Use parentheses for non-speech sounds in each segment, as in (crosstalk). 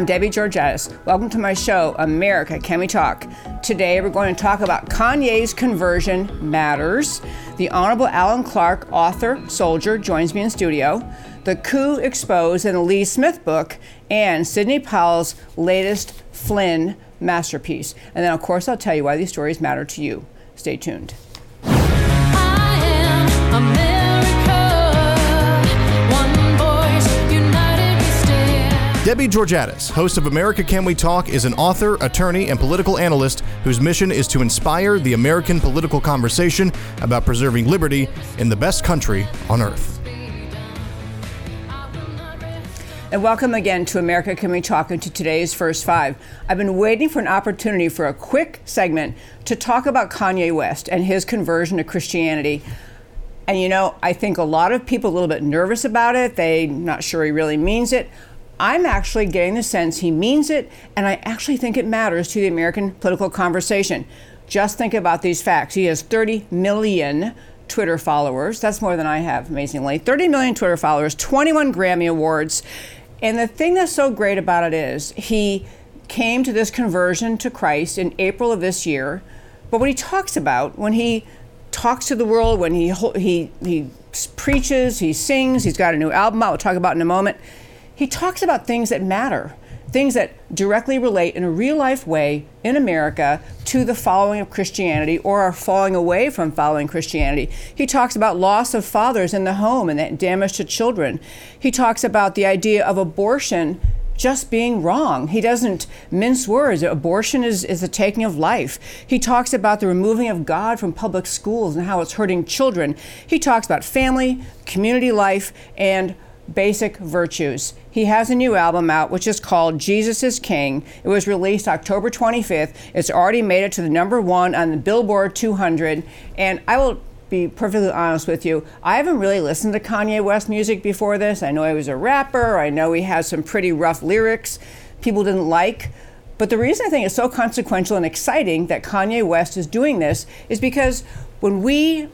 I'm Debbie Georgatos. Welcome to my show, America Can We Talk? Today we're going to talk about Kanye's conversion matters. The Honorable Allen Clark, author, soldier, joins me in studio. The coup exposed in the Lee Smith book, and Sidney Powell's latest Flynn masterpiece. And then, of course, I'll tell you why these stories matter to you. Stay tuned. Debbie Georgatos, host of America Can We Talk, is an author, attorney, and political analyst whose mission is to inspire the American political conversation about preserving liberty in the best country on earth. And welcome again to America Can We Talk and to today's First Five. I've been waiting for an opportunity for a quick segment to talk about Kanye West and his conversion to Christianity. And you know, I think a lot of people are a little bit nervous about it. They're not sure he really means it. I'm actually getting the sense he means it, and I actually think it matters to the American political conversation. Just think about these facts. He has 30 million Twitter followers. That's more than I have, amazingly. 30 million Twitter followers, 21 Grammy Awards. And the thing that's so great about it is he came to this conversion to Christ in April of this year. But what he talks about when he talks to the world, when he he he preaches, he sings, he's got a new album out. We'll talk about in a moment he talks about things that matter, things that directly relate in a real life way in America to the following of Christianity or are falling away from following Christianity. He talks about loss of fathers in the home and that damage to children. He talks about the idea of abortion just being wrong. He doesn't mince words. Abortion is, is the taking of life. He talks about the removing of God from public schools and how it's hurting children. He talks about family, community life, and basic virtues. He has a new album out, which is called Jesus is King. It was released October 25th. It's already made it to the number one on the Billboard 200. And I will be perfectly honest with you, I haven't really listened to Kanye West music before this. I know he was a rapper, I know he has some pretty rough lyrics people didn't like. But the reason I think it's so consequential and exciting that Kanye West is doing this is because when we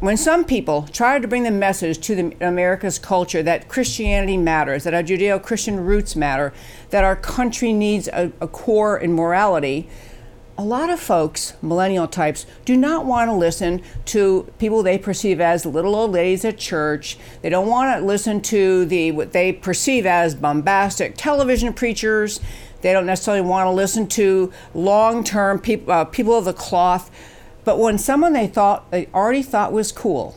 when some people try to bring the message to the, America's culture that Christianity matters, that our Judeo Christian roots matter, that our country needs a, a, core in morality, a lot of folks, millennial types, do not want to listen to people they perceive as little old ladies at church. They don't want to listen to the what they perceive as bombastic television preachers. They don't necessarily want to listen to long-term people, uh, people of the cloth but when someone they thought they already thought was cool,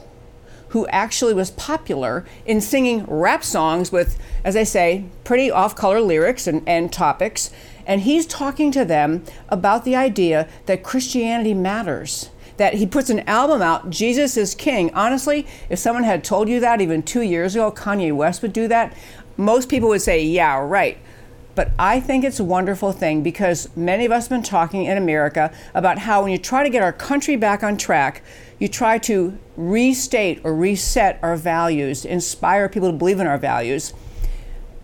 who actually was popular in singing rap songs with, as I say, pretty off color lyrics and, and topics, and he's talking to them about the idea that Christianity matters that he puts an album out, Jesus is King. Honestly, if someone had told you that even two years ago, Kanye West would do that, most people would say, yeah, right. But I think it's a wonderful thing because many of us have been talking in America about how when you try to get our country back on track, you try to restate or reset our values, inspire people to believe in our values.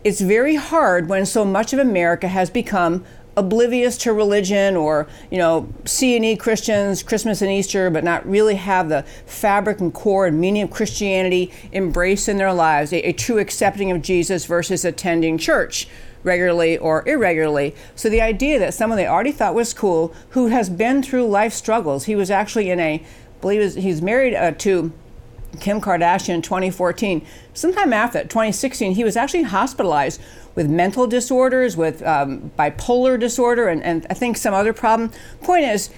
It's very hard when so much of America has become oblivious to religion or you know C and E Christians Christmas and Easter but not really have the fabric and core and meaning of Christianity embraced in their lives a, a true accepting of Jesus versus attending church regularly or irregularly. So the idea that someone they already thought was cool, who has been through life struggles, he was actually in a, I believe he's married uh, to Kim Kardashian in 2014. Sometime after that, 2016, he was actually hospitalized with mental disorders, with um, bipolar disorder, and, and I think some other problem. Point is,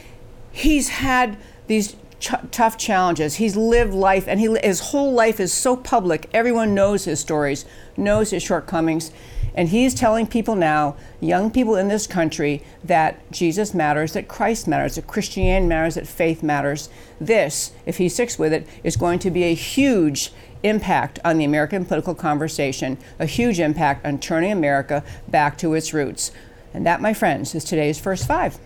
he's had these ch- tough challenges. He's lived life, and he, his whole life is so public. Everyone knows his stories, knows his shortcomings. And he's telling people now, young people in this country, that Jesus matters, that Christ matters, that Christianity matters, that faith matters. This, if he sticks with it, is going to be a huge impact on the American political conversation, a huge impact on turning America back to its roots. And that, my friends, is today's first five.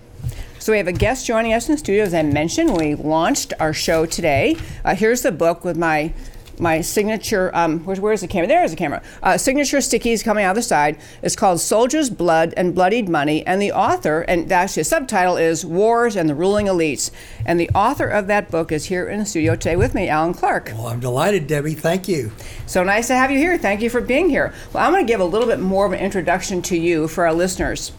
So we have a guest joining us in the studio, as I mentioned we launched our show today. Uh, here's the book with my my signature. Um, where's, where's the camera? There's the camera. Uh, signature stickies coming out of the side. It's called Soldiers' Blood and Bloodied Money, and the author, and actually the subtitle is Wars and the Ruling Elites. And the author of that book is here in the studio today with me, Allen Clark. Well, I'm delighted, Debbie. Thank you. So nice to have you here. Thank you for being here. Well, I'm going to give a little bit more of an introduction to you for our listeners.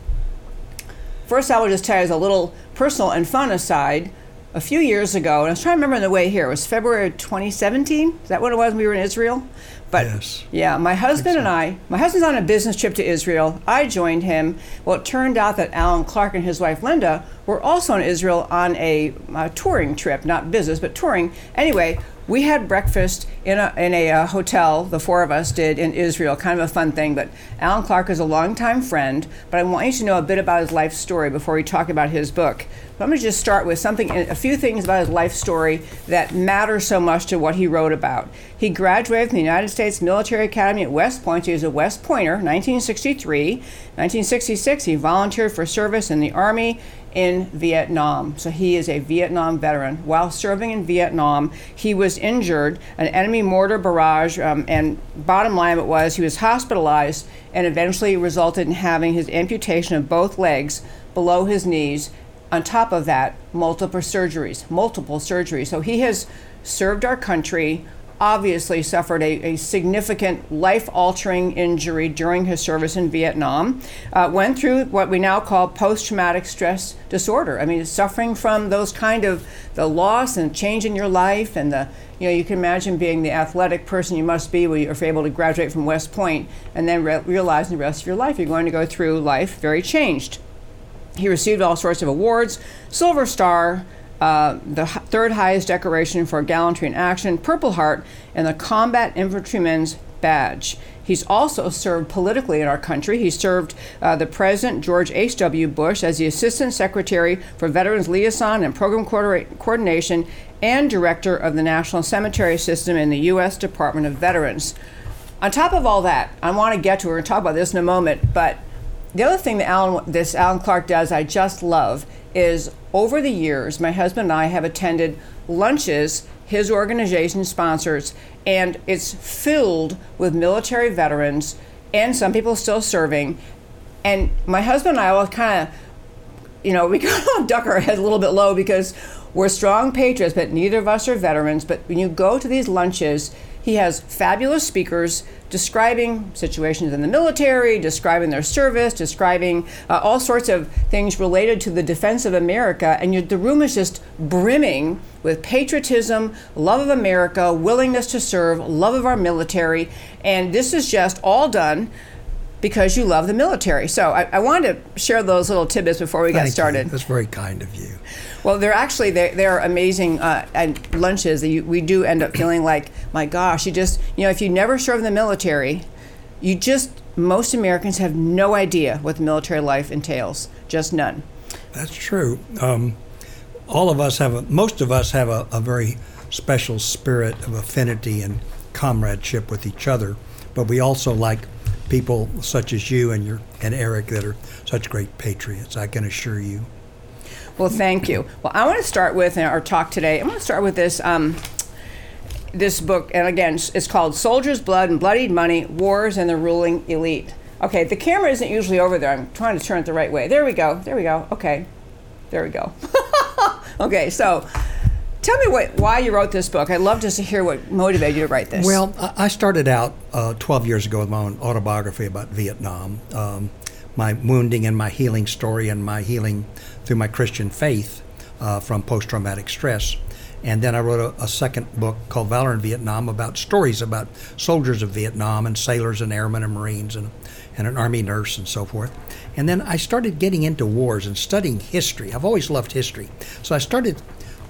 First, I will just tell you as a little personal and fun aside a few years ago, and I was trying to remember on the way here, it was February 2017. Is that what it was when we were in Israel? But yes. yeah, my husband so. and I, my husband's on a business trip to Israel. I joined him. Well, it turned out that Allen Clark and his wife Linda were also in Israel on a, a touring trip, not business, but touring. Anyway, we had breakfast in a, in a uh, hotel, the four of us did in Israel, kind of a fun thing. But Allen Clark is a longtime friend, but I want you to know a bit about his life story before we talk about his book. But I'm going to just start with something, a few things about his life story that matter so much to what he wrote about. He graduated from the United States Military Academy at West Point. He was a West Pointer, 1963. 1966, he volunteered for service in the Army in Vietnam. So he is a Vietnam veteran. While serving in Vietnam, he was injured, an enemy mortar barrage, um, and bottom line it was he was hospitalized and eventually resulted in having his amputation of both legs below his knees. On top of that, multiple surgeries, multiple surgeries. So he has served our country obviously suffered a, a significant life altering injury during his service in Vietnam, uh, went through what we now call post traumatic stress disorder. I mean, suffering from those kind of the loss and change in your life and the you know, you can imagine being the athletic person you must be when you're able to graduate from West Point and then re- realize the rest of your life you're going to go through life very changed. He received all sorts of awards, Silver Star, uh, the third highest decoration for gallantry in action, Purple Heart, and the Combat Infantryman's Badge. He's also served politically in our country. He served uh, the President George H.W. Bush as the Assistant Secretary for Veterans Liaison and Program Coordination and Director of the National Cemetery System in the U.S. Department of Veterans. On top of all that, I want to get to, we're going to talk about this in a moment, but the other thing that Allen, this Allen Clark does, I just love, is over the years, my husband and I have attended lunches his organization sponsors, and it's filled with military veterans and some people still serving. And my husband and I will kind of, you know, we (laughs) kind of duck our heads a little bit low because we're strong patriots, but neither of us are veterans. But when you go to these lunches, he has fabulous speakers describing situations in the military, describing their service, describing uh, all sorts of things related to the defense of America. And you, the room is just brimming with patriotism, love of America, willingness to serve, love of our military. And this is just all done because you love the military. So I, I wanted to share those little tidbits before we Thank got started. You. That's very kind of you. Well, they're actually they're, they're amazing uh, at lunches. We do end up feeling like, my gosh, you just you know if you never serve in the military, you just most Americans have no idea what the military life entails. Just none. That's true. Um, all of us have a most of us have a, a very special spirit of affinity and comradeship with each other, but we also like people such as you and your and Eric that are such great patriots. I can assure you. Well, thank you. Well, I want to start with our talk today. I'm going to start with this. Um, this book, and again, it's called Soldiers' Blood and Bloodied Money Wars and the Ruling Elite. Okay, the camera isn't usually over there. I'm trying to turn it the right way. There we go. There we go. Okay. There we go. (laughs) okay, so Tell me what, why you wrote this book. I'd love just to hear what motivated you to write this. Well, I started out uh, 12 years ago with my own autobiography about Vietnam, um, my wounding and my healing story, and my healing through my Christian faith uh, from post traumatic stress. And then I wrote a, a, second book called Valor in Vietnam about stories about soldiers of Vietnam and sailors and airmen and Marines and, and an Army nurse and so forth. And then I started getting into wars and studying history. I've always loved history. So I started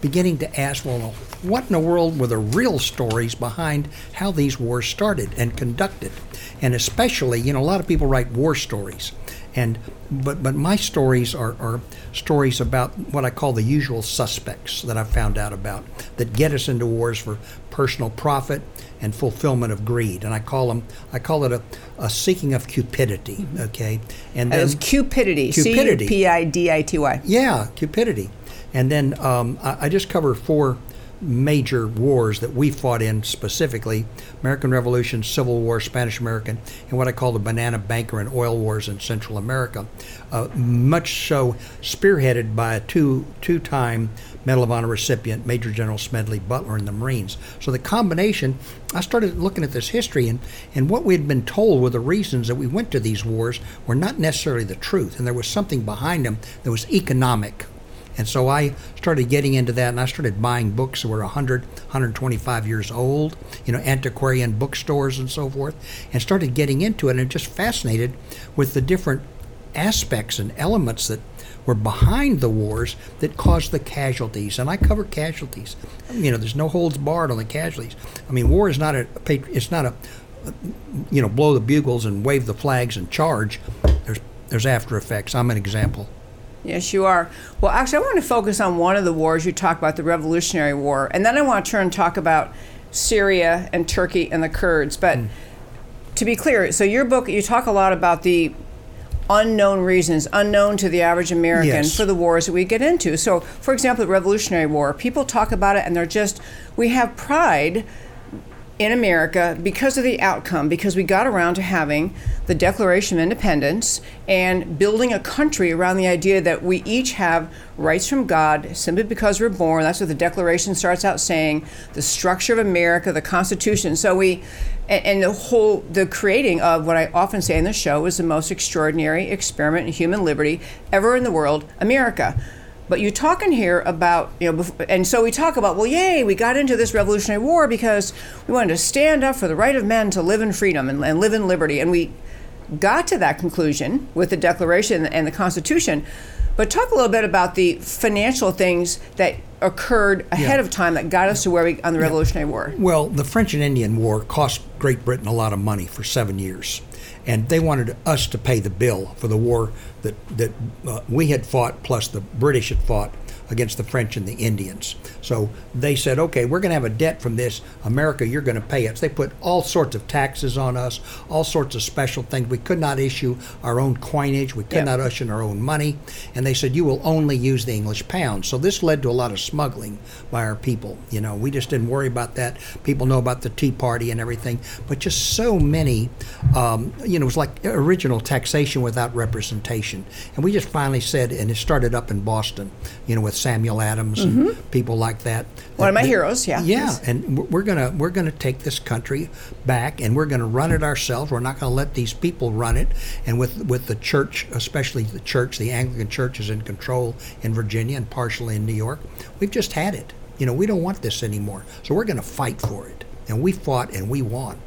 beginning to ask, well, what in the world were the real stories behind how these wars started and conducted? And especially, you know, a lot of people write war stories. And but but my stories are, are stories about what I call the usual suspects that I've found out about that get us into wars for personal profit and fulfillment of greed. And I call them I call it a, a seeking of cupidity. Okay, and then cupidity. Cupidity. C U P I D I T Y. Yeah, cupidity. And then um, I, I, just cover four major wars that we fought in specifically American Revolution, Civil War, Spanish American, and what I call the banana banker and oil wars in Central America. Uh, much so spearheaded by a two two time Medal of Honor recipient, Major General Smedley Butler in the Marines. So the combination, I started looking at this history, and, and what we had been told were the reasons that we went to these wars were not necessarily the truth, and there was something behind them that was economic and so I started getting into that and I started buying books that were 100, 125 years old, you know, antiquarian bookstores and so forth, and started getting into it and just fascinated with the different aspects and elements that were behind the wars that caused the casualties. And I cover casualties. You know, there's no holds barred on the casualties. I mean, war is not a it's not a you know blow the bugles and wave the flags and charge. There's there's after effects. I'm an example. Yes, you are. Well, actually, I want to focus on one of the wars you talk about, the Revolutionary War, and then I want to turn and talk about Syria and Turkey and the Kurds. But mm. to be clear, so your book, you talk a lot about the unknown reasons, unknown to the average American yes. for the wars that we get into. So, for example, the Revolutionary War, people talk about it and they're just, we have pride in America because of the outcome, because we got around to having the Declaration of Independence and building a country around the idea that we each have rights from God simply because we're born. That's what the Declaration starts out saying the structure of America, the Constitution. So we, and, the whole, the creating of what I often say in the show is the most extraordinary experiment in human liberty ever in the world, America. But you're talking here about, you know, and so we talk about, well, yay, we got into this Revolutionary War because we wanted to stand up for the right of men to live in freedom and, and live in liberty. And we got to that conclusion with the Declaration and the Constitution. But talk a little bit about the financial things that occurred ahead yeah. of time that got us to where we on the Revolutionary yeah. War. Well, the French and Indian War cost Great Britain a lot of money for seven years and they wanted us to pay the bill for the war that that uh, we had fought, plus the British had fought against the French and the Indians. So they said, okay, we're going to have a debt from this. America, you're going to pay us. They put all sorts of taxes on us, all sorts of special things. We could not issue our own coinage. We could yep. not issue our own money. And they said, you will only use the English pound. So this led to a lot of smuggling by our people. You know, we just didn't worry about that. People know about the Tea Party and everything. But just so many, um, you know, it was like original taxation without representation. And we just finally said, and it started up in Boston, you know, with Samuel Adams mm-hmm. and people like that. One of my heroes, yeah. Yeah, yes. and we're gonna we're gonna take this country back, and we're gonna run it ourselves. We're not gonna let these people run it. And with with the church, especially the church, the Anglican Church is in control in Virginia and partially in New York. We've just had it. You know, we don't want this anymore. So we're gonna fight for it, and we fought and we won.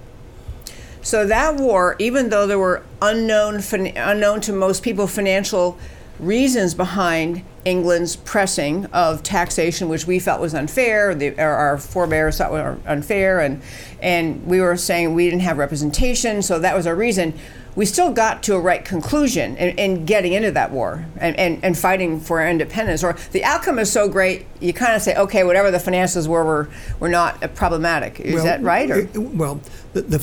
So that war, even though there were unknown unknown to most people financial reasons behind England's pressing of taxation, which we felt was unfair, the, our forebears thought were unfair, and and we were saying we didn't have representation, so that was our reason. We still got to a right conclusion in, in getting into that war and, and, and fighting for our independence. Or the outcome is so great, you kind of say, okay, whatever the finances were, were, were not problematic. Is well, that right? Or? Well, the, the,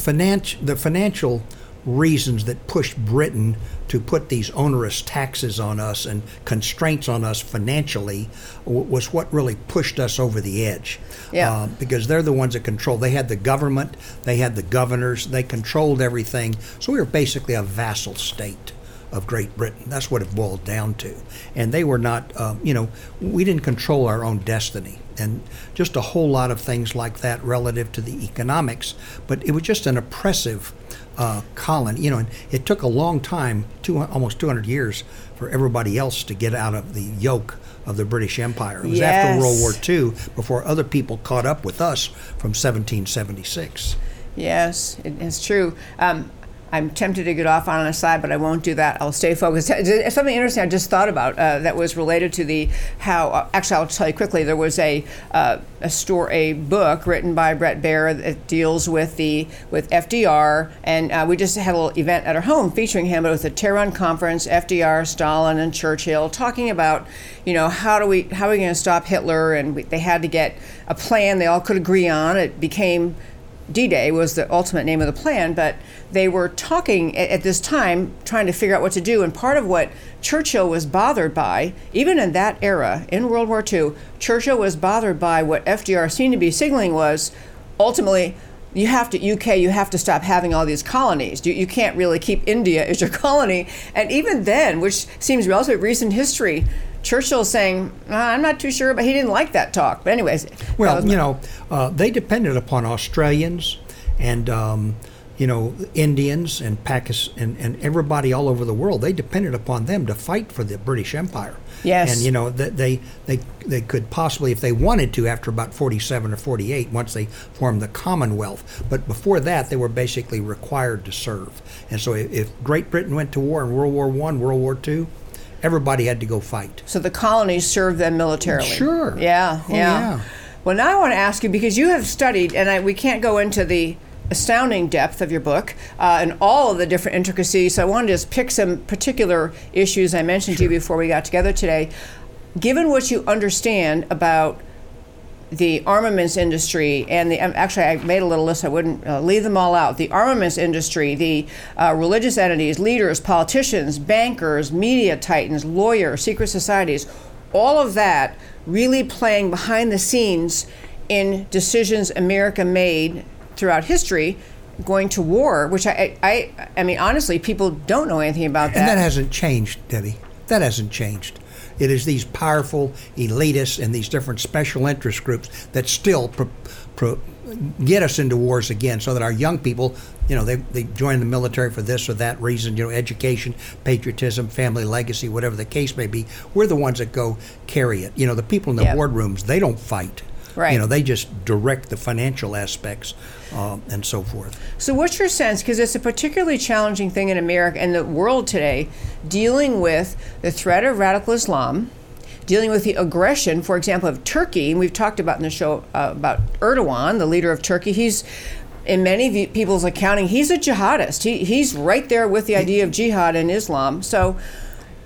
the financial reasons that pushed Britain to put these onerous taxes on us and constraints on us financially was what really pushed us over the edge. Yeah. Uh, because they're the ones that control. They had the government, they had the governors, they controlled everything. So we were basically a vassal state of Great Britain. That's what it boiled down to. And they were not, uh, you know, we didn't control our own destiny. And just a whole lot of things like that relative to the economics. But it was just an oppressive uh, colony. You know, and it took a long time, two, almost 200 years, for everybody else to get out of the yoke of the British Empire. It was yes. after World War II before other people caught up with us from 1776. Yes, it's true. Um, I'm tempted to get off on a side, but I won't do that. I'll stay focused. Something interesting I just thought about uh, that was related to the how. Uh, actually, I'll tell you quickly. There was a uh, a store a book written by Brett Baier that deals with the with FDR, and uh, we just had a little event at our home featuring him. It was the Tehran conference, FDR, Stalin, and Churchill, talking about you know how do we how are we going to stop Hitler, and we, they had to get a plan they all could agree on. It became D-Day was the ultimate name of the plan, but they were talking at, at this time, trying to figure out what to do. And part of what Churchill was bothered by, even in that era, in World War II, Churchill was bothered by what FDR seemed to be signaling was ultimately you have to UK you have to stop having all these colonies. You, you can't really keep India as your (laughs) colony. And even then, which seems relatively recent history, Churchill's saying, I'm not too sure, but he didn't like that talk. But anyways, well, you know, uh, they depended upon Australians and. Um, you know, Indians and Pakistan and, and everybody all over the world, they depended upon them to fight for the British Empire. Yes. And, you know, they, they, they could possibly, if they wanted to, after about 47 or 48, once they formed the Commonwealth. But before that, they were basically required to serve. And so if Great Britain went to war in World War One, World War Two, everybody had to go fight. So the colonies served them militarily. Sure. Yeah, Oh, yeah. yeah. Well, now I want to ask you because you have studied, and I, we can't go into the astounding depth of your book uh, and all of the different intricacies. So I wanted to just pick some particular issues I mentioned to you before we got together today. Given what you understand about the armaments industry and the um, actually I made a little list. I wouldn't uh, leave them all out. The armaments industry, the uh, religious entities, leaders, politicians, bankers, media titans, lawyers, secret societies, all of that really playing behind the scenes in decisions America made throughout history. Going to war, which I, I, I mean, honestly, people don't know anything about that. And that hasn't changed, Debbie. That hasn't changed. It is these powerful elitists and these different special interest groups that still pro, pro, get us into wars again so that our young people, you know, they, they join the military for this or that reason, you know, education, patriotism, family legacy, whatever the case may be. We're the ones that go carry it. You know, the people in the Yep. boardrooms, they don't fight. Right. You know, they just direct the financial aspects uh, and so forth. So, what's your sense? Because it's a particularly challenging thing in America and the world today, dealing with the threat of radical Islam, dealing with the aggression, for example, of Turkey. And we've talked about in the show uh, about Erdogan, the leader of Turkey. He's in many people's accounting, he's a jihadist. He, he's right there with the idea of jihad and Islam. So,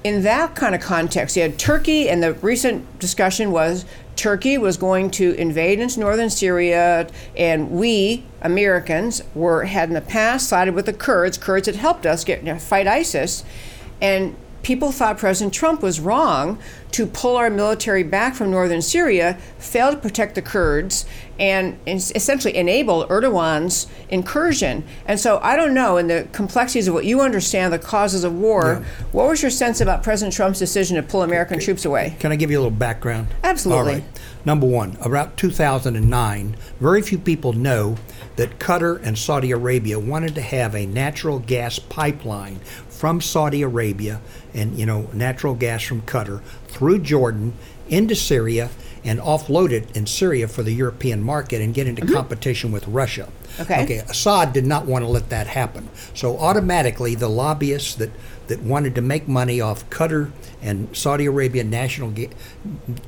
in that kind of context, you had Turkey, and the recent discussion was Turkey was going to invade into northern Syria, and we Americans were had in the past sided with the Kurds. Kurds had helped us get you know, fight ISIS, and people thought President Trump was wrong to pull our military back from northern Syria, fail to protect the Kurds, and essentially enable Erdogan's incursion. And so I don't know, in the complexities of what you understand, the causes of war, what was your sense about President Trump's decision to pull American troops away? Can I give you a little background? Absolutely. All right. Number one, about 2009, very few people know that Qatar and Saudi Arabia wanted to have a natural gas pipeline from Saudi Arabia and, you know, natural gas from Qatar through Jordan into Syria and offload it in Syria for the European market and get into mm-hmm. competition with Russia. Okay. Okay. Assad did not want to let that happen. So automatically, the lobbyists that, that wanted to make money off Qatar and Saudi Arabia national ga-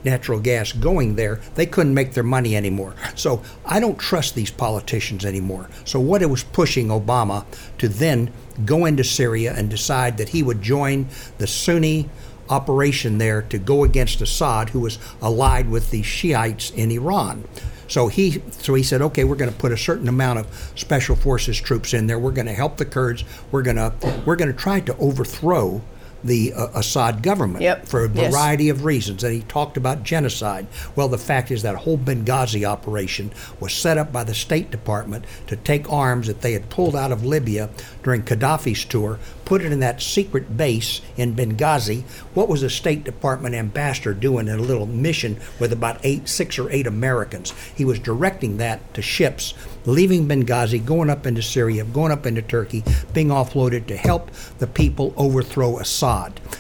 natural gas going there, they couldn't make their money anymore. So I don't trust these politicians anymore. So what it was pushing Obama to then go into Syria and decide that he would join the Sunni operation there to go against Assad, who was allied with the Shiites in Iran. So he, so he said, okay, we're going to put a certain amount of special forces troops in there. We're going to help the Kurds. We're going to, we're going to try to overthrow the uh, Assad government Yep. for a Yes. variety of reasons. And he talked about genocide. Well, the fact is that whole Benghazi operation was set up by the State Department to take arms that they had pulled out of Libya during Gaddafi's tour, put it in that secret base in Benghazi. What was the State Department ambassador doing in a little mission with about eight, six or eight Americans? He was directing that to ships leaving Benghazi, going up into Syria, going up into Turkey, being offloaded to help the people overthrow Assad.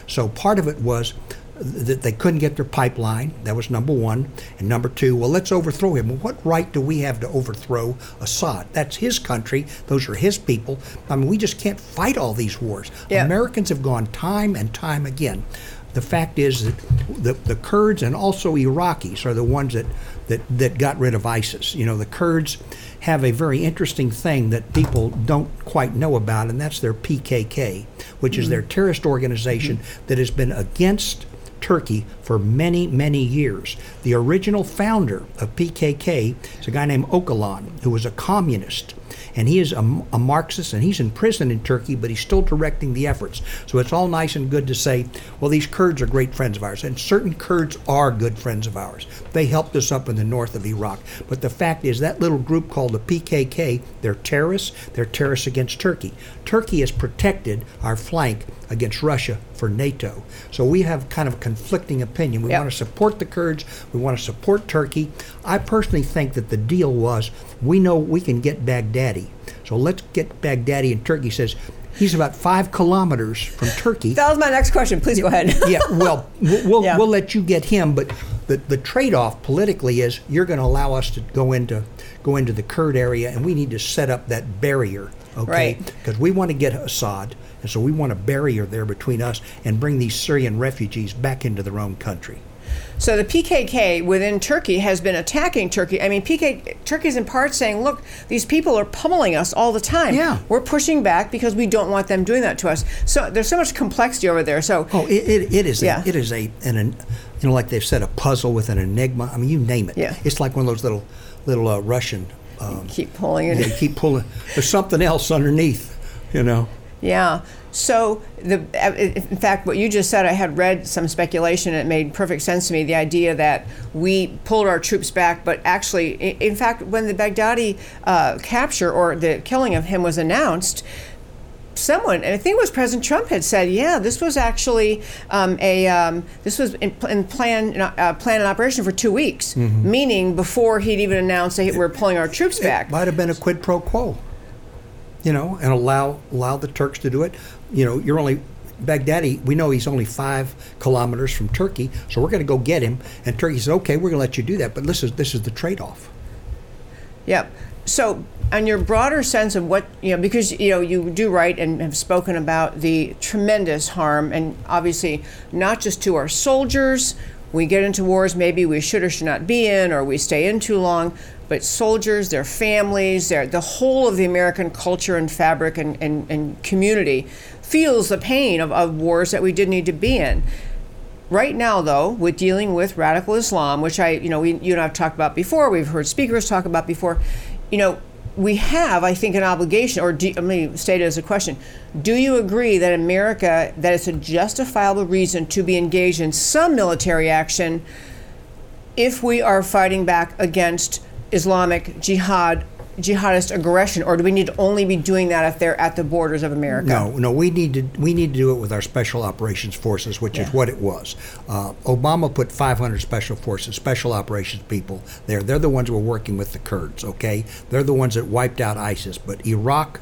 So part of it was that they couldn't get their pipeline. That was number one. And number two, well, let's overthrow him. Well, what right do we have to overthrow Assad? That's his country. Those are his people. I mean, we just can't fight all these wars. Yeah. Americans have gone time and time again. The fact is that the, the Kurds and also Iraqis are the ones that, that, that got rid of ISIS. You know, the Kurds have a very interesting thing that people don't quite know about, and that's their PKK, which is mm-hmm. their terrorist organization mm-hmm. that has been against Turkey for many, many years. The original founder of PKK is a guy named Öcalan, who was a communist and he is a, a, Marxist, and he's in prison in Turkey, but he's still directing the efforts. So it's all nice and good to say, well, these Kurds are great friends of ours, and certain Kurds are good friends of ours. They helped us up in the north of Iraq. But the fact is, that little group called the PKK, they're terrorists. They're terrorists against Turkey. Turkey has protected our flank against Russia for NATO. So we have kind of a conflicting opinion. We yep. want to support the Kurds, we want to support Turkey. I personally think that the deal was we know we can get Baghdadi. So let's get Baghdadi and Turkey says he's about five kilometers from Turkey. That was my next question. Please go ahead. yeah, well, we'll, (laughs) yeah. we'll let you get him, but the, the trade-off politically is you're going to allow us to go into go into the Kurd area, and we need to set up that barrier, okay? Because right. we want to get Assad, and so we want a barrier there between us and bring these Syrian refugees back into their own country. So the PKK within Turkey has been attacking Turkey. I mean, PK, Turkey's in part saying, look, these people are pummeling us all the time. Yeah. We're pushing back because we don't want them doing that to us. So there's so much complexity over there. So oh, it, it, it is yeah. a, it is a an, an you know like they've said a puzzle with an enigma. I mean, you name it. Yeah. It's like one of those little little uh, Russian. Um, keep pulling it. Yeah, keep pulling. There's something else underneath, you know. Yeah. So, the, in fact, what you just said, I had read some speculation. And it made perfect sense to me. The idea that we pulled our troops back, but actually, in fact, when the Baghdadi uh, capture or the killing of him was announced, someone, and I think it was President Trump, had said, "Yeah, this was actually um, a um, this was in, in plan uh, plan and operation for two weeks, mm-hmm. meaning before he'd even announced that we're pulling our troops back." It might have been a quid pro quo you know, and allow allow the Turks to do it. You know, you're only Baghdadi. We know he's only five kilometers from Turkey, so we're going to go get him. And Turkey says, "Okay, we're going to let you do that, but this is this is the trade-off." Yep. So, on your broader sense of what you know, because you know you do write and have spoken about the tremendous harm, and obviously not just to our soldiers. We get into wars maybe we should or should not be in, or we stay in too long, but soldiers, their families, their, the whole of the American culture and fabric and, and, and community feels the pain of, of wars that we did need to be in. Right now, though, with dealing with radical Islam, which I, you know, we, you and I have talked about before, we've heard speakers talk about before, you know, we have, I think, an obligation, or do, let me state it as a question. Do you agree that America, that it's a justifiable reason to be engaged in some military action if we are fighting back against Islamic jihad jihadist aggression, or do we need to only be doing that if they're at the borders of America? No, no. We need to we need to do it with our special operations forces, which yeah. is what it was. Uh, Obama put 500 special forces, special operations people there. They're the ones who were working with the Kurds. Okay, they're the ones that wiped out ISIS. But Iraq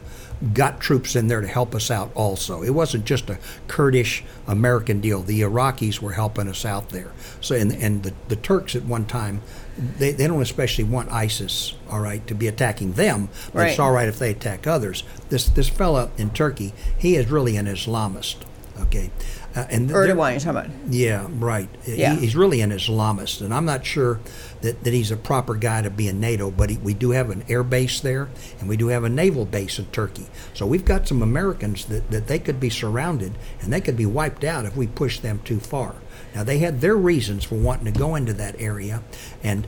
got troops in there to help us out also. It wasn't just a Kurdish American deal. The Iraqis were helping us out there. So and, and the, the Turks at one time they, they don't especially want ISIS, all right, to be attacking them, but right. it's all right if they attack others. This this fella in Turkey, he is really an Islamist, okay. Uh, and Erdogan, you're talking about? Yeah, right. Yeah. He, he's really an Islamist, and I'm not sure that, that he's a proper guy to be in NATO, but he, we do have an air base there, and we do have a naval base in Turkey. So we've got some Americans that, that they could be surrounded, and they could be wiped out if we push them too far. Now, they had their reasons for wanting to go into that area, and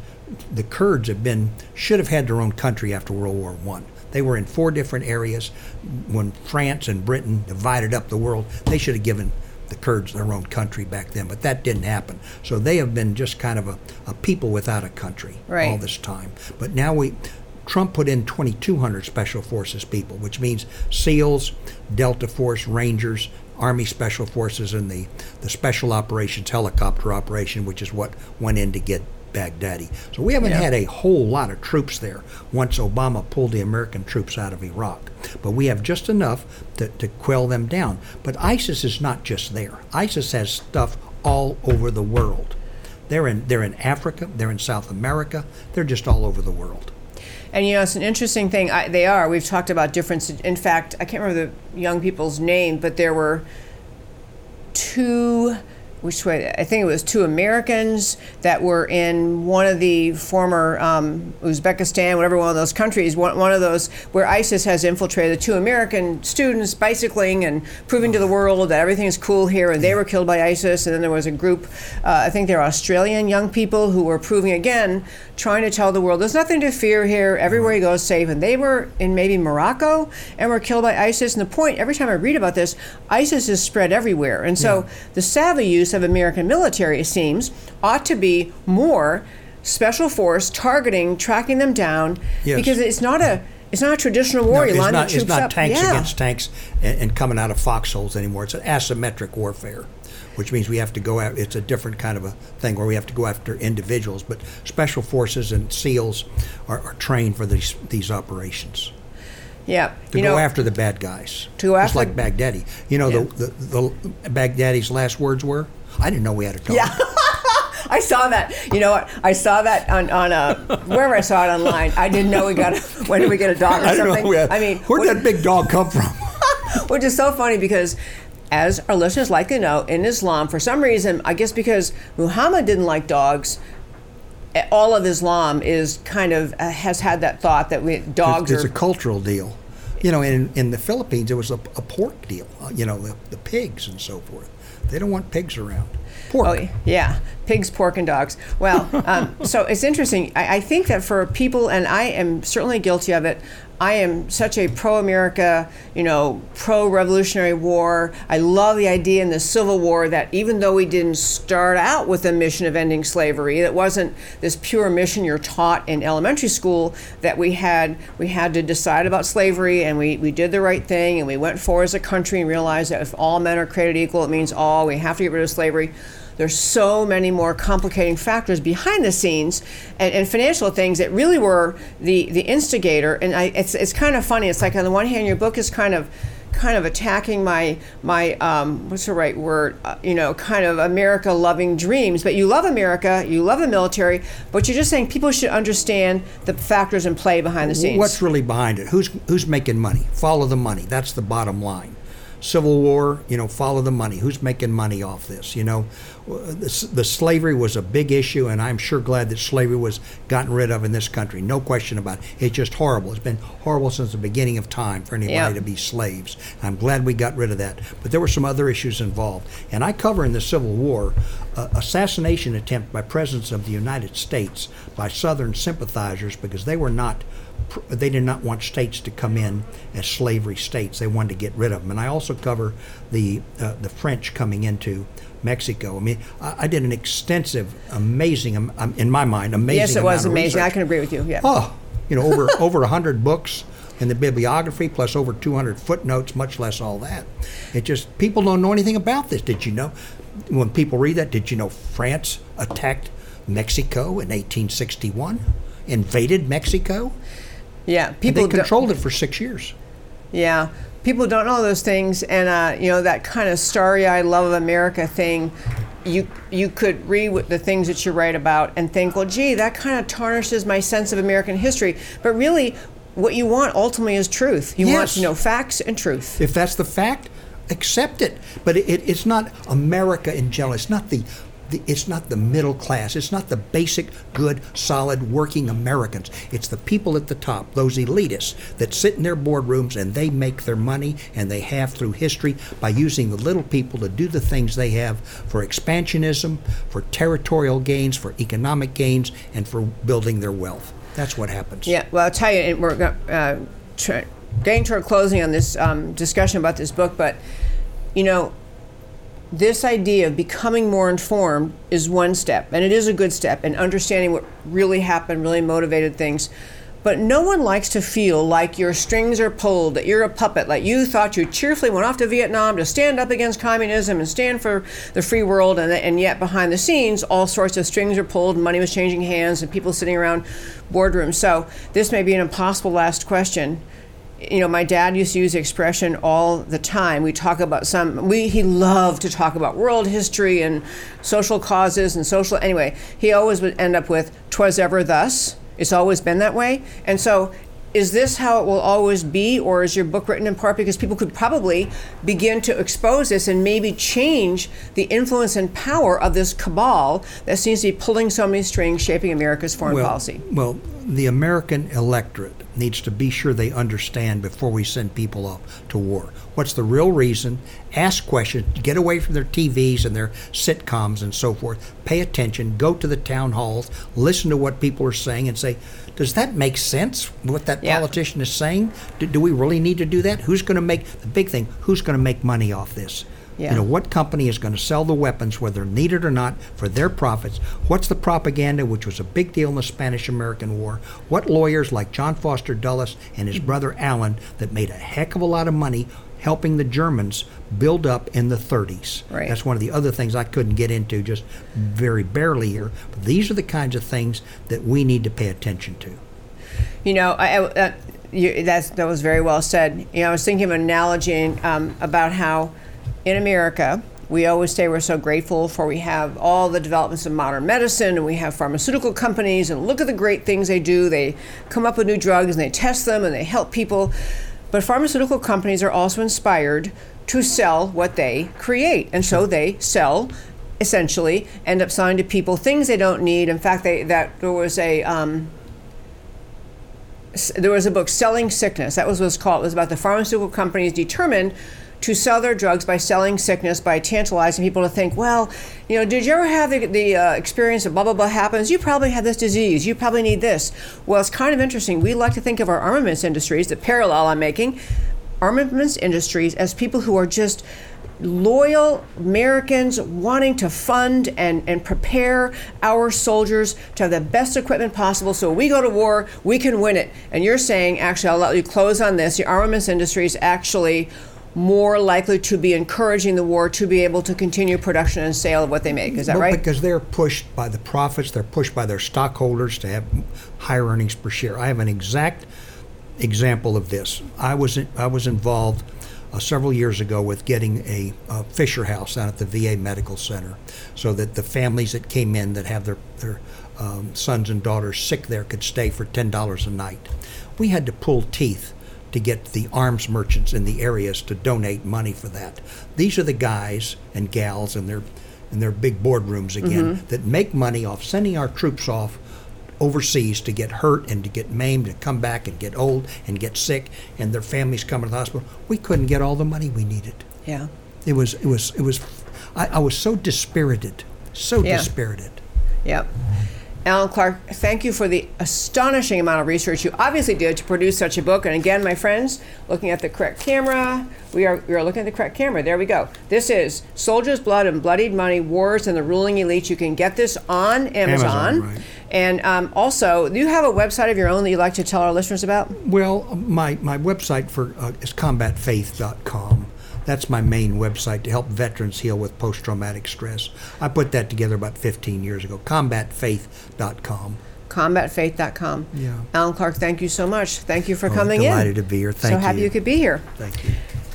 the Kurds have been should have had their own country after World War One. They were in four different areas. When France and Britain divided up the world, they should have given the Kurds their own country back then, but that didn't happen. So they have been just kind of a, a people without a country right. all this time. But now we, Trump put in 2,200 special forces people, which means SEALs, Delta Force, Rangers, Army Special Forces, and the, the Special Operations helicopter operation, which is what went in to get Baghdadi. So we haven't yeah. had a whole lot of troops there once Obama pulled the American troops out of Iraq. But we have just enough to, to quell them down. But ISIS is not just there. ISIS has stuff all over the world. They're in they're in Africa, they're in South America, they're just all over the world. And you know, it's an interesting thing. I, they are. We've talked about difference. In fact, I can't remember the young people's name, but there were two which way? I think it was two Americans that were in one of the former um, Uzbekistan, whatever one of those countries, one, one of those where ISIS has infiltrated. Two American students bicycling and proving to the world that everything is cool here, and they were killed by ISIS. And then there was a group, uh, I think they're Australian young people who were proving again, trying to tell the world there's nothing to fear here. Everywhere you go is safe. And they were in maybe Morocco and were killed by ISIS. And the point, every time I read about this, ISIS is spread everywhere. And so yeah. the savvy use of American military, it seems, ought to be more special force targeting, tracking them down, yes. because it's not a it's not a traditional war. No, you line not, It's not up. tanks yeah. against tanks and, and, coming out of foxholes anymore. It's an asymmetric warfare, which means we have to go out. It's a different kind of a thing where we have to go after individuals. But special forces and SEALs are, are trained for these these operations. Yeah, to go know, after the bad guys. To go after, just like Baghdadi. You know, yeah. the, the the Baghdadi's last words were, "I didn't know we had a dog." Yeah. (laughs) I saw that. You know what? I saw that on on uh, wherever I saw it online. I didn't know we got. A, (laughs) when did we get a dog or (laughs) I something? Had, I mean, where'd that big dog come from? which is so funny because as our listeners likely know, in Islam, for some reason, I guess because Muhammad didn't like dogs, all of Islam is kind of uh, has had that thought that we dogs it's, are. It's a cultural deal. You know, in, in the Philippines, it was a, a pork deal. Uh, you know, the, the pigs and so forth. They don't want pigs around. Pork. Oh, yeah. Pigs, pork, and dogs. Well, (laughs) um, so it's interesting. I, I, think that for people, and I am certainly guilty of it, I am such a pro America, you know, pro Revolutionary War. I love the idea in the Civil War that even though we didn't start out with a mission of ending slavery, it wasn't this pure mission you're taught in elementary school, that we had we had to decide about slavery and we, we did the right thing and we went forward as a country and realized that if all men are created equal, it means all. We have to get rid of slavery. There's so many more complicating factors behind the scenes and, and financial things that really were the, the instigator. And I, it's, it's kind of funny. It's like on the one hand, your book is kind of kind of attacking my my um, what's the right word? Uh, you know kind of America loving dreams. But you love America you love the military but you're just saying people should understand the factors in play behind the scenes. what's really behind it? Who's who's making money? Follow the money. That's the bottom line Civil War, you know, follow the money. Who's making money off this? You know, the, the, slavery was a big issue, and I'm sure glad that slavery was gotten rid of in this country. No question about it. It's just horrible. It's been horrible since the beginning of time for anybody yep. to be slaves. I'm glad we got rid of that. But there were some other issues involved, and I cover in the Civil War uh, assassination attempt by presidents of the United States by Southern sympathizers because they were not they did not want states to come in as slavery states. They wanted to get rid of them. And I also cover the uh, the French coming into Mexico. I mean, I, I did an extensive, amazing, um, in my mind, amazing. Yes, it was amazing. I can agree with you. Yeah. Oh, you know, over over hundred books in the bibliography, plus over 200 footnotes, much less all that. It just people don't know anything about this. Did you know? When people read that, did you know France attacked Mexico in 1861? Invaded Mexico? Yeah, people and they controlled it for six years. Yeah, people don't know those things, and uh, you know that kind of starry-eyed love of America thing. You you could read the things that you write about and think, well, gee, that kind of tarnishes my sense of American history. But really, what you want ultimately is truth. You yes. want to know facts and truth. If that's the fact, accept it. But it, it, it's not America in general. It's not the the, it's not the middle class. It's not the basic, good, solid, working Americans. It's the people at the top, those elitists that sit in their boardrooms and they make their money and they have through history by using the little people to do the things they have for expansionism, for territorial gains, for economic gains, and for building their wealth. That's what happens. Yeah, well, I'll tell you, we're uh, getting toward closing on this um, discussion about this book, but you know, this idea of becoming more informed is one step, and it is a good step, and understanding what really happened, really motivated things. But no one likes to feel like your strings are pulled, that you're a puppet, like you thought you cheerfully went off to Vietnam to stand up against communism and stand for the free world, and, and yet behind the scenes, all sorts of strings are pulled, money was changing hands, and people sitting around boardrooms. So this may be an impossible last question you know, my dad used to use the expression all the time. We talk about some, we, he loved to talk about world history and social causes and social, anyway, he always would end up with, twas ever thus. It's always been that way. And so is this how it will always be, or is your book written in part because people could probably begin to expose this and maybe change the influence and power of this cabal that seems to be pulling so many strings, shaping America's foreign well, policy? Well, the American electorate needs to be sure they understand before we send people off to war. What's the real reason? Ask questions, get away from their TVs and their sitcoms and so forth. Pay attention, go to the town halls, listen to what people are saying, and say, does that make sense? What that Yeah. politician is saying? Do, do we really need to do that? Who's going to make the big thing? Who's going to make money off this? Yeah. You know, what company is going to sell the weapons, whether needed or not, for their profits? What's the propaganda, which was a big deal in the Spanish American War? What lawyers like John Foster Dulles and his brother Allen that made a heck of a lot of money helping the Germans build up in the 30s? Right. That's one of the other things I couldn't get into just very barely here. But these are the kinds of things that we need to pay attention to. You know, I, uh, you, that's, that was very well said. You know, I was thinking of an analogy um, about how in America, we always say we're so grateful for we have all the developments of modern medicine and we have pharmaceutical companies and look at the great things they do. They come up with new drugs and they test them and they help people. But pharmaceutical companies are also inspired to sell what they create. And so they sell essentially end up selling to people things they don't need. In fact, they that there was a um, there was a book, Selling Sickness. That was what it was called. It was about the pharmaceutical companies determined to sell their drugs by selling sickness, by tantalizing people to think, well, you know, did you ever have the, the uh, experience of blah, blah, blah happens? You probably had this disease. You probably need this. Well, it's kind of interesting. We like to think of our armaments industries, the parallel I'm making, armaments industries as people who are just loyal Americans wanting to fund and, and prepare our soldiers to have the best equipment possible so we go to war, we can win it. And you're saying, actually, I'll let you close on this. The armaments industry is actually more likely to be encouraging the war to be able to continue production and sale of what they make. Is that Well, right? Because they're pushed by the profits, they're pushed by their stockholders to have higher earnings per share. I have an exact example of this. I was in, I was involved uh, several years ago with getting a, uh Fisher House down at the VA Medical Center, so that the families that came in that have their their um, sons and daughters sick there could stay for ten dollars a night. We had to pull teeth to get the arms merchants in the areas to donate money for that. These are the guys and gals in their in their big boardrooms again mm-hmm. that make money off sending our troops off overseas to get hurt and to get maimed and come back and get old and get sick and their families come to the hospital. We couldn't get all the money we needed. yeah. It was it was it was I, I was so dispirited. So Yeah. dispirited. Yep. Allen Clark, thank you for the astonishing amount of research you obviously did to produce such a book. And again, my friends, looking at the correct camera, we are we are looking at the correct camera. There we go. This is Soldier's Blood and Bloodied Money: Wars and the Ruling Elite. You can get this on Amazon. Amazon, right. And um, also, do you have a website of your own that you'd like to tell our listeners about? Well, my, my website for uh, is combatfaith.com. That's my main website to help veterans heal with post traumatic stress. I put that together about 15 years ago. Combatfaith.com. CombatFaith.com. Yeah. Allen Clark, thank you so much. Thank you for Oh, coming in. delighted to be here. Thank so happy you. you could be here. Thank you.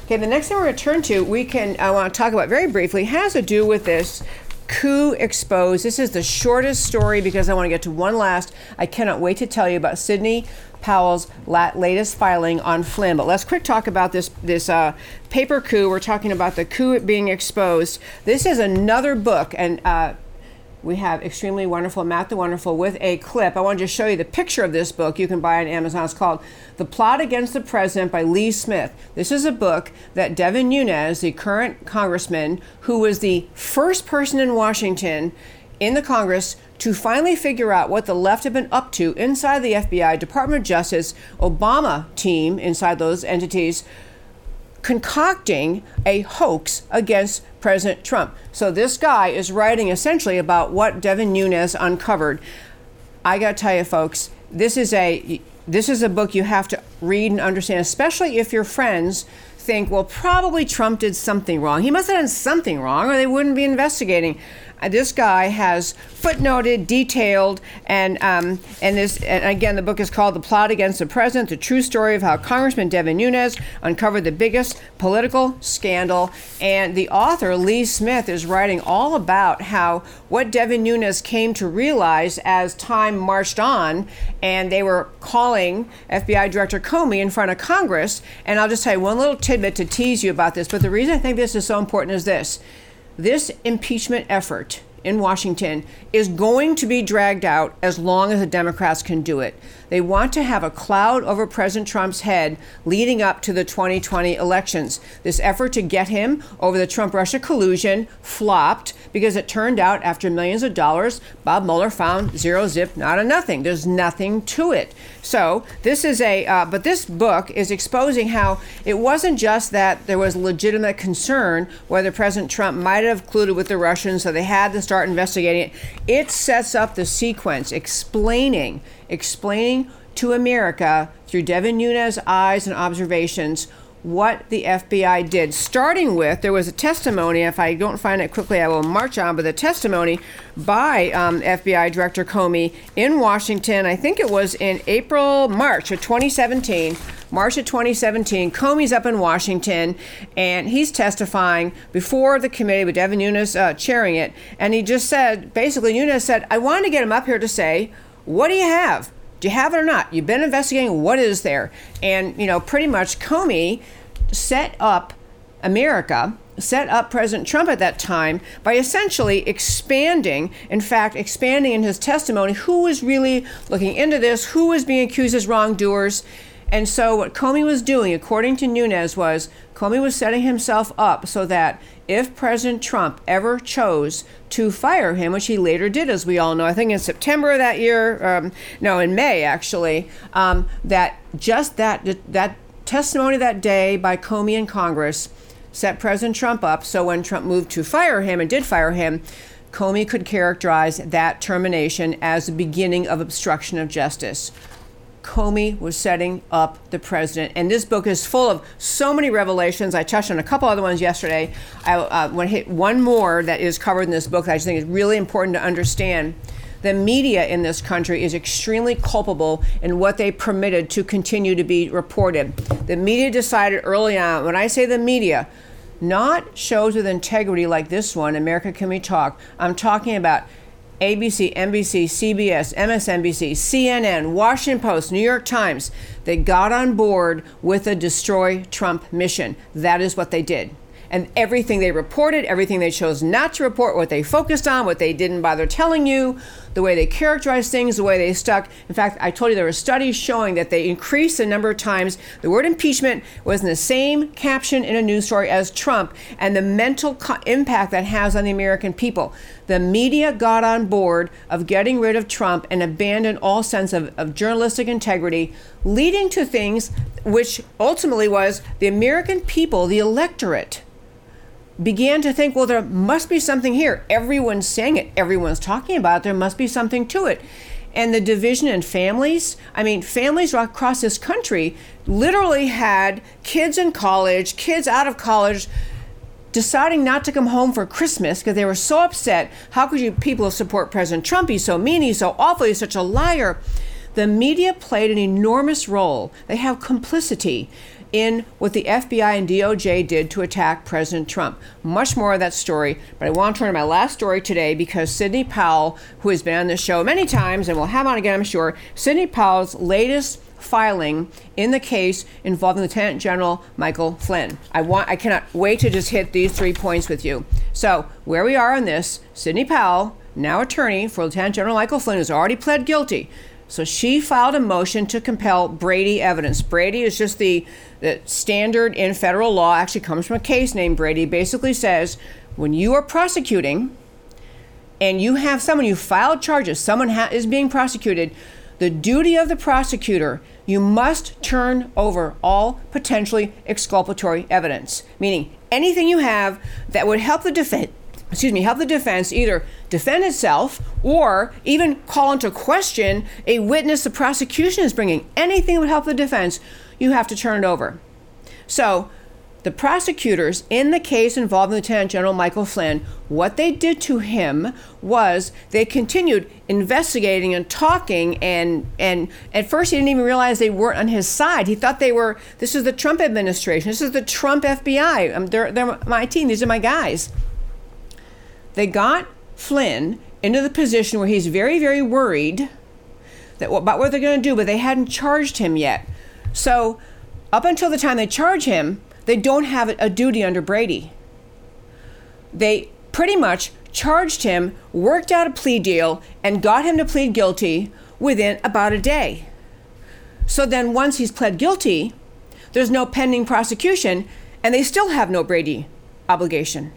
Okay, the next thing we're going to turn to, we can I want to talk about very briefly has to do with this coup exposed. This is the shortest story because I want to get to one last. I cannot wait to tell you about Sidney Powell's la- latest filing on Flynn. But let's quick talk about this this uh, paper coup. We're talking about the coup being exposed. This is another book, and uh, we have extremely wonderful Matt the Wonderful with a clip. I want to just show you the picture of this book you can buy it on Amazon. It's called The Plot Against the President by Lee Smith. This is a book that Devin Nunes, the current congressman, who was the first person in Washington in the Congress to finally figure out what the left had been up to inside the FBI, Department of Justice, Obama team inside those entities concocting a hoax against President Trump. So this guy is writing essentially about what Devin Nunes uncovered. I got to tell you folks, this is a this is a book you have to read and understand, especially if your friends think, well, probably Trump did something wrong. He must have done something wrong, or they wouldn't be investigating. Uh, this guy has footnoted, detailed, and um, and this and again the book is called "The Plot Against the President: The True Story of How Congressman Devin Nunes Uncovered the Biggest Political Scandal." And the author Lee Smith is writing all about how what Devin Nunes came to realize as time marched on, and they were calling FBI Director Comey in front of Congress. And I'll just you one little tidbit to tease you about this. But the reason I think this is so important is this this impeachment effort in Washington is going to be dragged out as long as the Democrats can do it. They want to have a cloud over President Trump's head leading up to the 2020 elections. This effort to get him over the Trump Russia collusion flopped because it turned out after millions of dollars, Bob Mueller found zero zip, not a nothing. There's nothing to it. So this is a, uh, but this book is exposing how it wasn't just that there was legitimate concern whether President Trump might have colluded with the Russians, so they had to start investigating it. It sets up the sequence explaining explaining to America through Devin Nunes' eyes and observations what the FBI did. Starting with, there was a testimony, if I don't find it quickly, I will march on, but the testimony by um, FBI Director Comey in Washington, I think it was in April, March of 2017. March of 2017, Comey's up in Washington and he's testifying before the committee with Devin Nunes uh, chairing it. And he just said, basically, Nunes said, I wanted to get him up here to say, what do you have? Do you have it or not? You've been investigating. What is there? And, you know, pretty much Comey set up America, set up President Trump at that time by essentially expanding, in fact, expanding in his testimony who was really looking into this, who was being accused as wrongdoers. And so, what Comey was doing, according to Nunes, was Comey was setting himself up so that if President Trump ever chose to fire him, which he later did, as we all know, I think in September of that year, um, no, in May actually, um, that just that that testimony that day by Comey in Congress set President Trump up. So when Trump moved to fire him and did fire him, Comey could characterize that termination as the beginning of obstruction of justice. Comey was setting up the president. And this book is full of so many revelations. I touched on a couple other ones yesterday. I uh, want to hit one more that is covered in this book that I just think is really important to understand. The media in this country is extremely culpable in what they permitted to continue to be reported. The media decided early on, when I say the media, not shows with integrity like this one, America Can We Talk, I'm talking about ABC, NBC, CBS, MSNBC, CNN, Washington Post, New York Times, they got on board with a destroy Trump mission. That is what they did and everything they reported, everything they chose not to report, what they focused on, what they didn't bother telling you, the way they characterized things, the way they stuck. In fact, I told you there were studies showing that they increased the number of times the word impeachment was in the same caption in a news story as Trump and the mental co- impact that has on the American people. The media got on board of getting rid of Trump and abandoned all sense of, of journalistic integrity, leading to things which ultimately was the American people, the electorate began to think, well, there must be something here. Everyone's saying it, everyone's talking about it, there must be something to it. And the division in families, I mean, families across this country literally had kids in college, kids out of college, deciding not to come home for Christmas because they were so upset. How could you people support President Trump? He's so mean, he's so awful, he's such a liar. The media played an enormous role. They have complicity in what the FBI and DOJ did to attack President Trump. Much more of that story, but I want to turn to my last story today because Sidney Powell, who has been on this show many times and we'll have on again, I'm sure, Sidney Powell's latest filing in the case involving Lieutenant General Michael Flynn. I want I cannot wait to just hit these three points with you. So, where we are on this, Sidney Powell, now attorney for Lieutenant General Michael Flynn, has already pled guilty so she filed a motion to compel Brady evidence. Brady is just the, the standard in federal law, actually comes from a case named Brady, basically says when you are prosecuting and you have someone, you filed charges, someone ha- is being prosecuted, the duty of the prosecutor, you must turn over all potentially exculpatory evidence, meaning anything you have that would help the defense excuse me, help the defense either defend itself or even call into question a witness the prosecution is bringing. Anything that would help the defense, you have to turn it over. So the prosecutors in the case involving Lieutenant General Michael Flynn, what they did to him was they continued investigating and talking and and at first he didn't even realize they weren't on his side. He thought they were this is the Trump administration. This is the Trump FBI. Um, they're, they're my team. These are my guys. They got Flynn into the position where he's very, very worried that about what they're going to do, but they hadn't charged him yet. So, up until the time they charge him, they don't have a duty under Brady. They pretty much charged him, worked out a plea deal, and got him to plead guilty within about a day. So then, once he's pled guilty, there's no pending prosecution, and they still have no Brady obligation.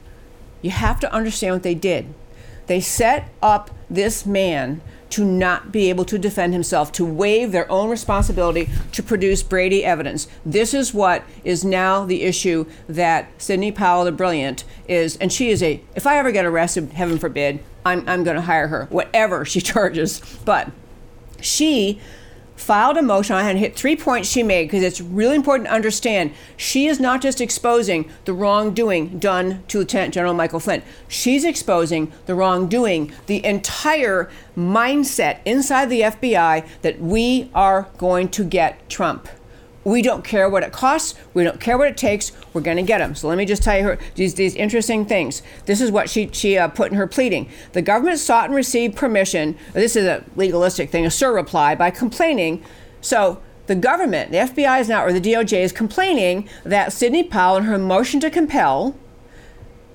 You have to understand what they did. They set up this man to not be able to defend himself, to waive their own responsibility to produce Brady evidence. This is what is now the issue that Sidney Powell, the brilliant, is, and she is a, if I ever get arrested, heaven forbid, I'm, I'm going to hire her, whatever she (laughs) charges. But she filed a motion. I had hit three points she made because it's really important to understand she is not just exposing the wrongdoing done to Lieutenant General Michael Flynn. She's exposing the wrongdoing, the entire mindset inside the FBI that we are going to get Trump. We don't care what it costs. We don't care what it takes. We're going to get them. So let me just tell you her, these, these interesting things. This is what she, she uh, put in her pleading. The government sought and received permission. This is a legalistic thing, a sur reply by complaining. So the government, the FBI is now, or the DOJ is complaining that Sidney Powell, in her motion to compel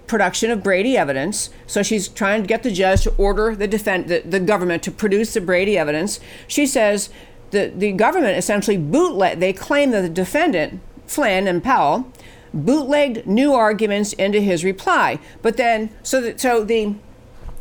production of Brady evidence, so she's trying to get the judge to order the defend the, the government to produce the Brady evidence. She says the, the government essentially bootleg, they claim that the defendant, Flynn and Powell, bootlegged new arguments into his reply. But then, so that, so the,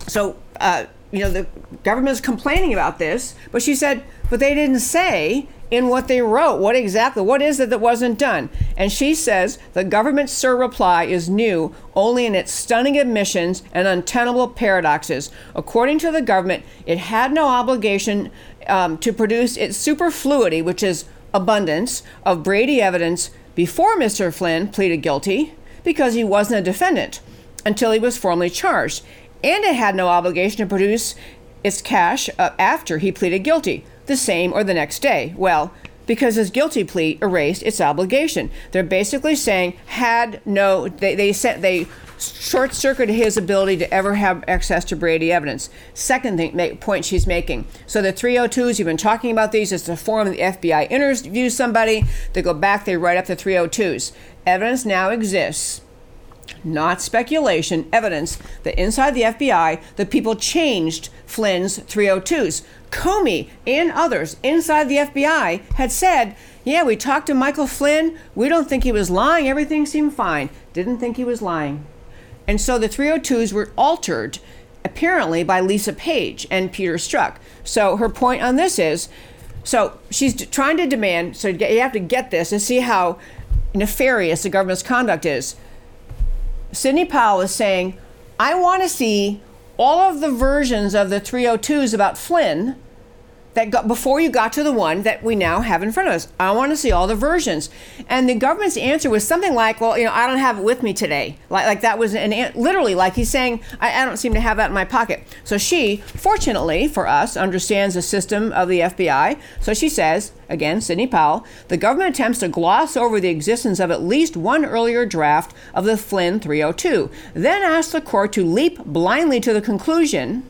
so, uh, you know, the government's complaining about this, but she said, but they didn't say in what they wrote what exactly, what is it that wasn't done? And she says the government's surreply is new only in its stunning admissions and untenable paradoxes. According to the government, it had no obligation um, to produce its superfluity, which is abundance, of Brady evidence before Mr. Flynn pleaded guilty because he wasn't a defendant until he was formally charged. And it had no obligation to produce its cache uh, after he pleaded guilty, the same or the next day. Well, because his guilty plea erased its obligation. They're basically saying had no they they said they short circuited his ability to ever have access to Brady evidence. Second thing, make, point she's making. So the 302s, you've been talking about these. It's the form the FBI interviews somebody. They go back, they write up the 302s. Evidence now exists not speculation, evidence that inside the FBI, the people changed Flynn's 302s. Comey and others inside the FBI had said, Yeah, we talked to Michael Flynn. We don't think he was lying. Everything seemed fine. Didn't think he was lying. And so the 302s were altered apparently by Lisa Page and Peter Strzok. So her point on this is so she's trying to demand, so you have to get this and see how nefarious the government's conduct is. Sidney Powell is saying, I want to see all of the versions of the 302s about Flynn that got before you got to the one that we now have in front of us. I want to see all the versions. And the government's answer was something like, well, you know, I don't have it with me today. Like, like that was an, literally like he's saying, I, I don't seem to have that in my pocket. So she, fortunately for us, understands the system of the FBI. So she says, again, Sidney Powell, the government attempts to gloss over the existence of at least one earlier draft of the Flynn 302, then asks the court to leap blindly to the conclusion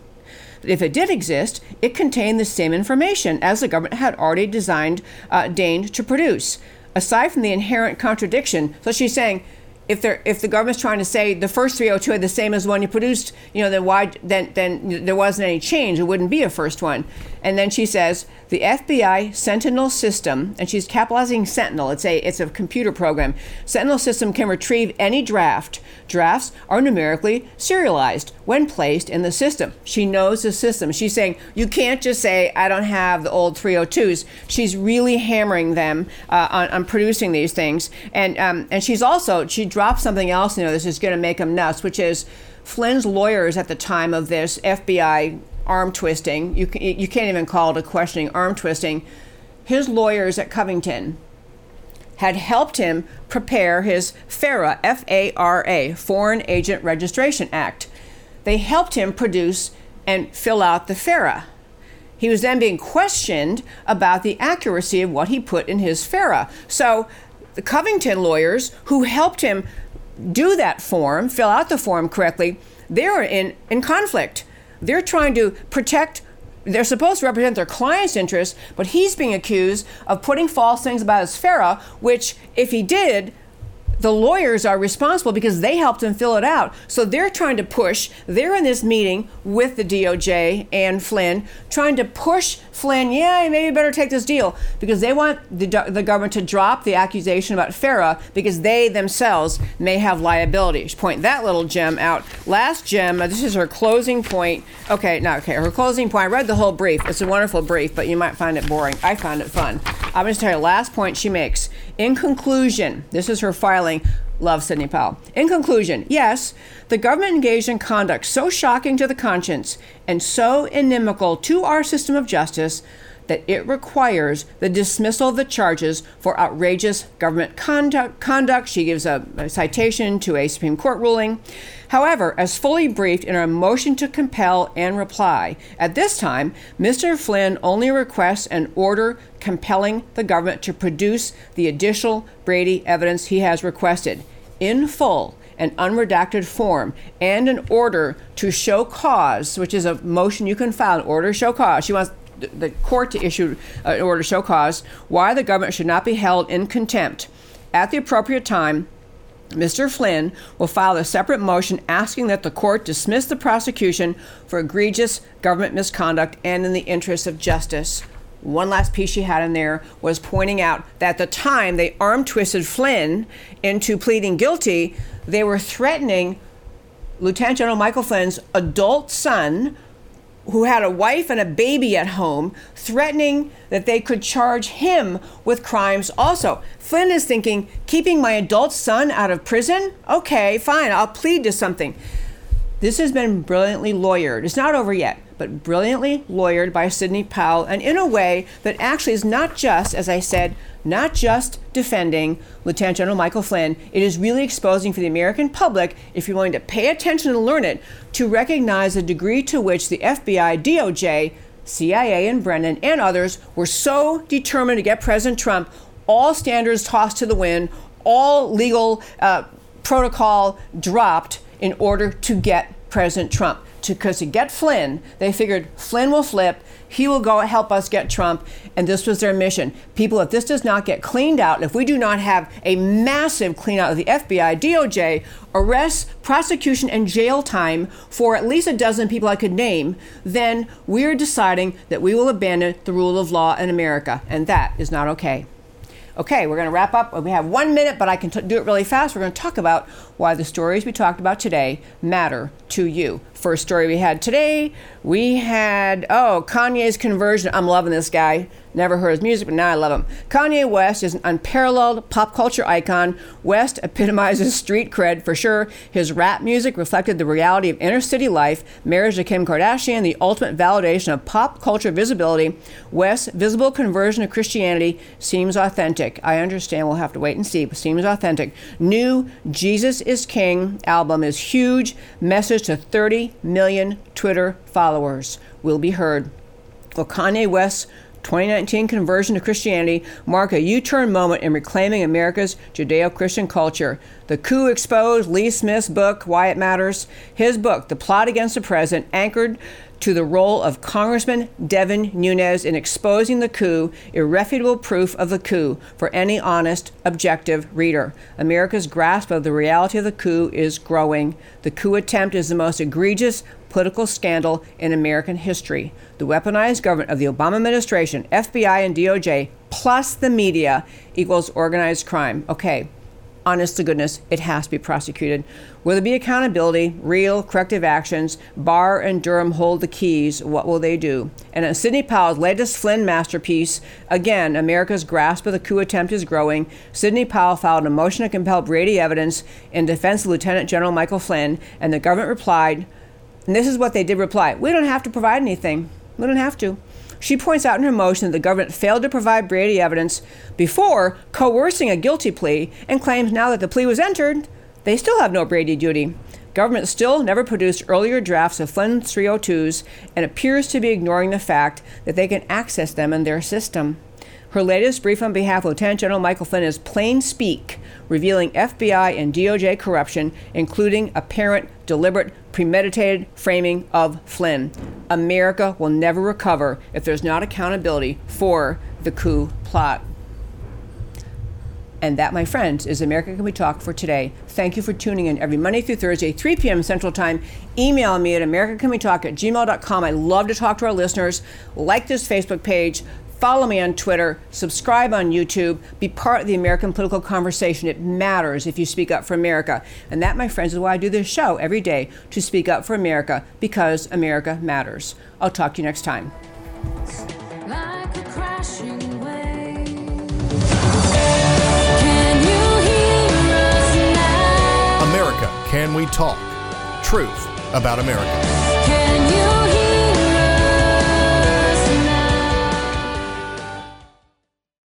if it did exist, it contained the same information as the government had already designed, uh, deigned to produce. Aside from the inherent contradiction, so she's saying, if if the government's trying to say the first 302 are the same as the one you produced, you know, then why then then there wasn't any change. It wouldn't be a first one. And then she says the FBI Sentinel system, and she's capitalizing Sentinel. It's a it's a computer program. Sentinel system can retrieve any draft. Drafts are numerically serialized when placed in the system. She knows the system. She's saying you can't just say I don't have the old 302s. She's really hammering them uh, on, on producing these things, and um, and she's also she dropped something else. You know, this is going to make them nuts, which is. Flynn's lawyers at the time of this FBI arm twisting. You, you can't even call it a questioning, arm twisting. His lawyers at Covington had helped him prepare his FARA, F A R A, Foreign Agent Registration Act. They helped him produce and fill out the FARA. He was then being questioned about the accuracy of what he put in his FARA. So the Covington lawyers who helped him do that form, fill out the form correctly, they're in, in conflict. They're trying to protect they're supposed to represent their client's interests, but he's being accused of putting false things about his FARA, which, if he did, the lawyers are responsible because they helped him fill it out. So they're trying to push, they're in this meeting with the DOJ and Flynn, trying to push Flynn, yeah, maybe better take this deal because they want the, the government to drop the accusation about FARA because they themselves may have liabilities. Point that little gem out. Last gem, this is her closing point. Okay, no, okay, her closing point. I read the whole brief. It's a wonderful brief, but you might find it boring. I found it fun. I'm going to tell you last point she makes. In conclusion, this is her filing. Love Sidney Powell. In conclusion, yes, the government engaged in conduct so shocking to the conscience and so inimical to our system of justice that it requires the dismissal of the charges for outrageous government conduct. conduct. She gives a, a, citation to a Supreme Court ruling. However, as fully briefed in our motion to compel and reply, at this time, Mr. Flynn only requests an order compelling the government to produce the additional Brady evidence he has requested in full an unredacted form and an order to show cause, which is a motion you can file, an order to show cause. She wants the court to issue an order to show cause why the government should not be held in contempt. At the appropriate time, Mr. Flynn will file a separate motion asking that the court dismiss the prosecution for egregious government misconduct and in the interest of justice. One last piece she had in there was pointing out that at the time they arm twisted Flynn into pleading guilty, they were threatening Lieutenant General Michael Flynn's adult son who had a wife and a baby at home, threatening that they could charge him with crimes also. Flynn is thinking, keeping my adult son out of prison? Okay, fine, I'll plead to something. This has been brilliantly lawyered. It's not over yet, but brilliantly lawyered by Sidney Powell, and in a way that actually is not just, as I said, not just defending Lieutenant General Michael Flynn, it is really exposing for the American public, if you're willing to pay attention and learn it, to recognize the degree to which the FBI, DOJ, CIA, and Brennan and others were so determined to get President Trump all standards tossed to the wind, all legal uh, protocol dropped in order to get President Trump. Because to, get Flynn, they figured Flynn will flip, he will go help us get Trump, and this was their mission. People, if this does not get cleaned out, if we do not have a massive clean out of the FBI, DOJ, arrests, prosecution, and jail time for at least a dozen people I could name, then we're deciding that we will abandon the rule of law in America, and that is not okay. Okay, we're going to wrap up. We have one minute, but I can t- do it really fast. We're going to talk about why the stories we talked about today matter to you. First story we had today, we had, oh, Kanye's conversion. I'm loving this guy. Never heard his music, but now I love him. Kanye West is an unparalleled pop culture icon. West epitomizes street cred for sure. His rap music reflected the reality of inner city life, marriage to Kim Kardashian, the ultimate validation of pop culture visibility. West's visible conversion to Christianity seems authentic. I understand we'll have to wait and see, but seems authentic. New Jesus is King album is huge. Message to 30 million Twitter followers will be heard. Well, Kanye West's 2019 conversion to Christianity mark a U-turn moment in reclaiming America's Judeo-Christian culture. The coup exposed Lee Smith's book, Why It Matters. His book, The Plot Against the President, anchored to the role of Congressman Devin Nunes in exposing the coup, irrefutable proof of the coup for any honest, objective reader. America's grasp of the reality of the coup is growing. The coup attempt is the most egregious political scandal in American history. The weaponized government of the Obama administration, FBI, and DOJ, plus the media, equals organized crime. Okay, honest to goodness, it has to be prosecuted. Will there be accountability, real corrective actions? Barr and Durham hold the keys. What will they do? And in Sidney Powell's latest Flynn masterpiece, again, America's grasp of the coup attempt is growing. Sidney Powell filed a motion to compel Brady evidence in defense of Lieutenant General Michael Flynn, and the government replied, and this is what they did reply we don't have to provide anything. We don't have to. She points out in her motion that the government failed to provide Brady evidence before coercing a guilty plea and claims now that the plea was entered, they still have no Brady duty. Government still never produced earlier drafts of Flynn 302s and appears to be ignoring the fact that they can access them in their system. Her latest brief on behalf of Lieutenant General Michael Flynn is plain speak, revealing FBI and DOJ corruption, including apparent, deliberate, premeditated framing of Flynn. America will never recover if there's not accountability for the coup plot. And that, my friends, is America Can We Talk for today. Thank you for tuning in every Monday through Thursday, 3 p.m. Central Time. Email me at americacanwetalk at gmail.com. I love to talk to our listeners. Like this Facebook page. Follow me on Twitter, subscribe on YouTube, be part of the American political conversation. It matters if you speak up for America. And that, my friends, is why I do this show every day to speak up for America because America matters. I'll talk to you next time. Like a crashing wave. Can you hear us now? America Can We Talk? Truth about America.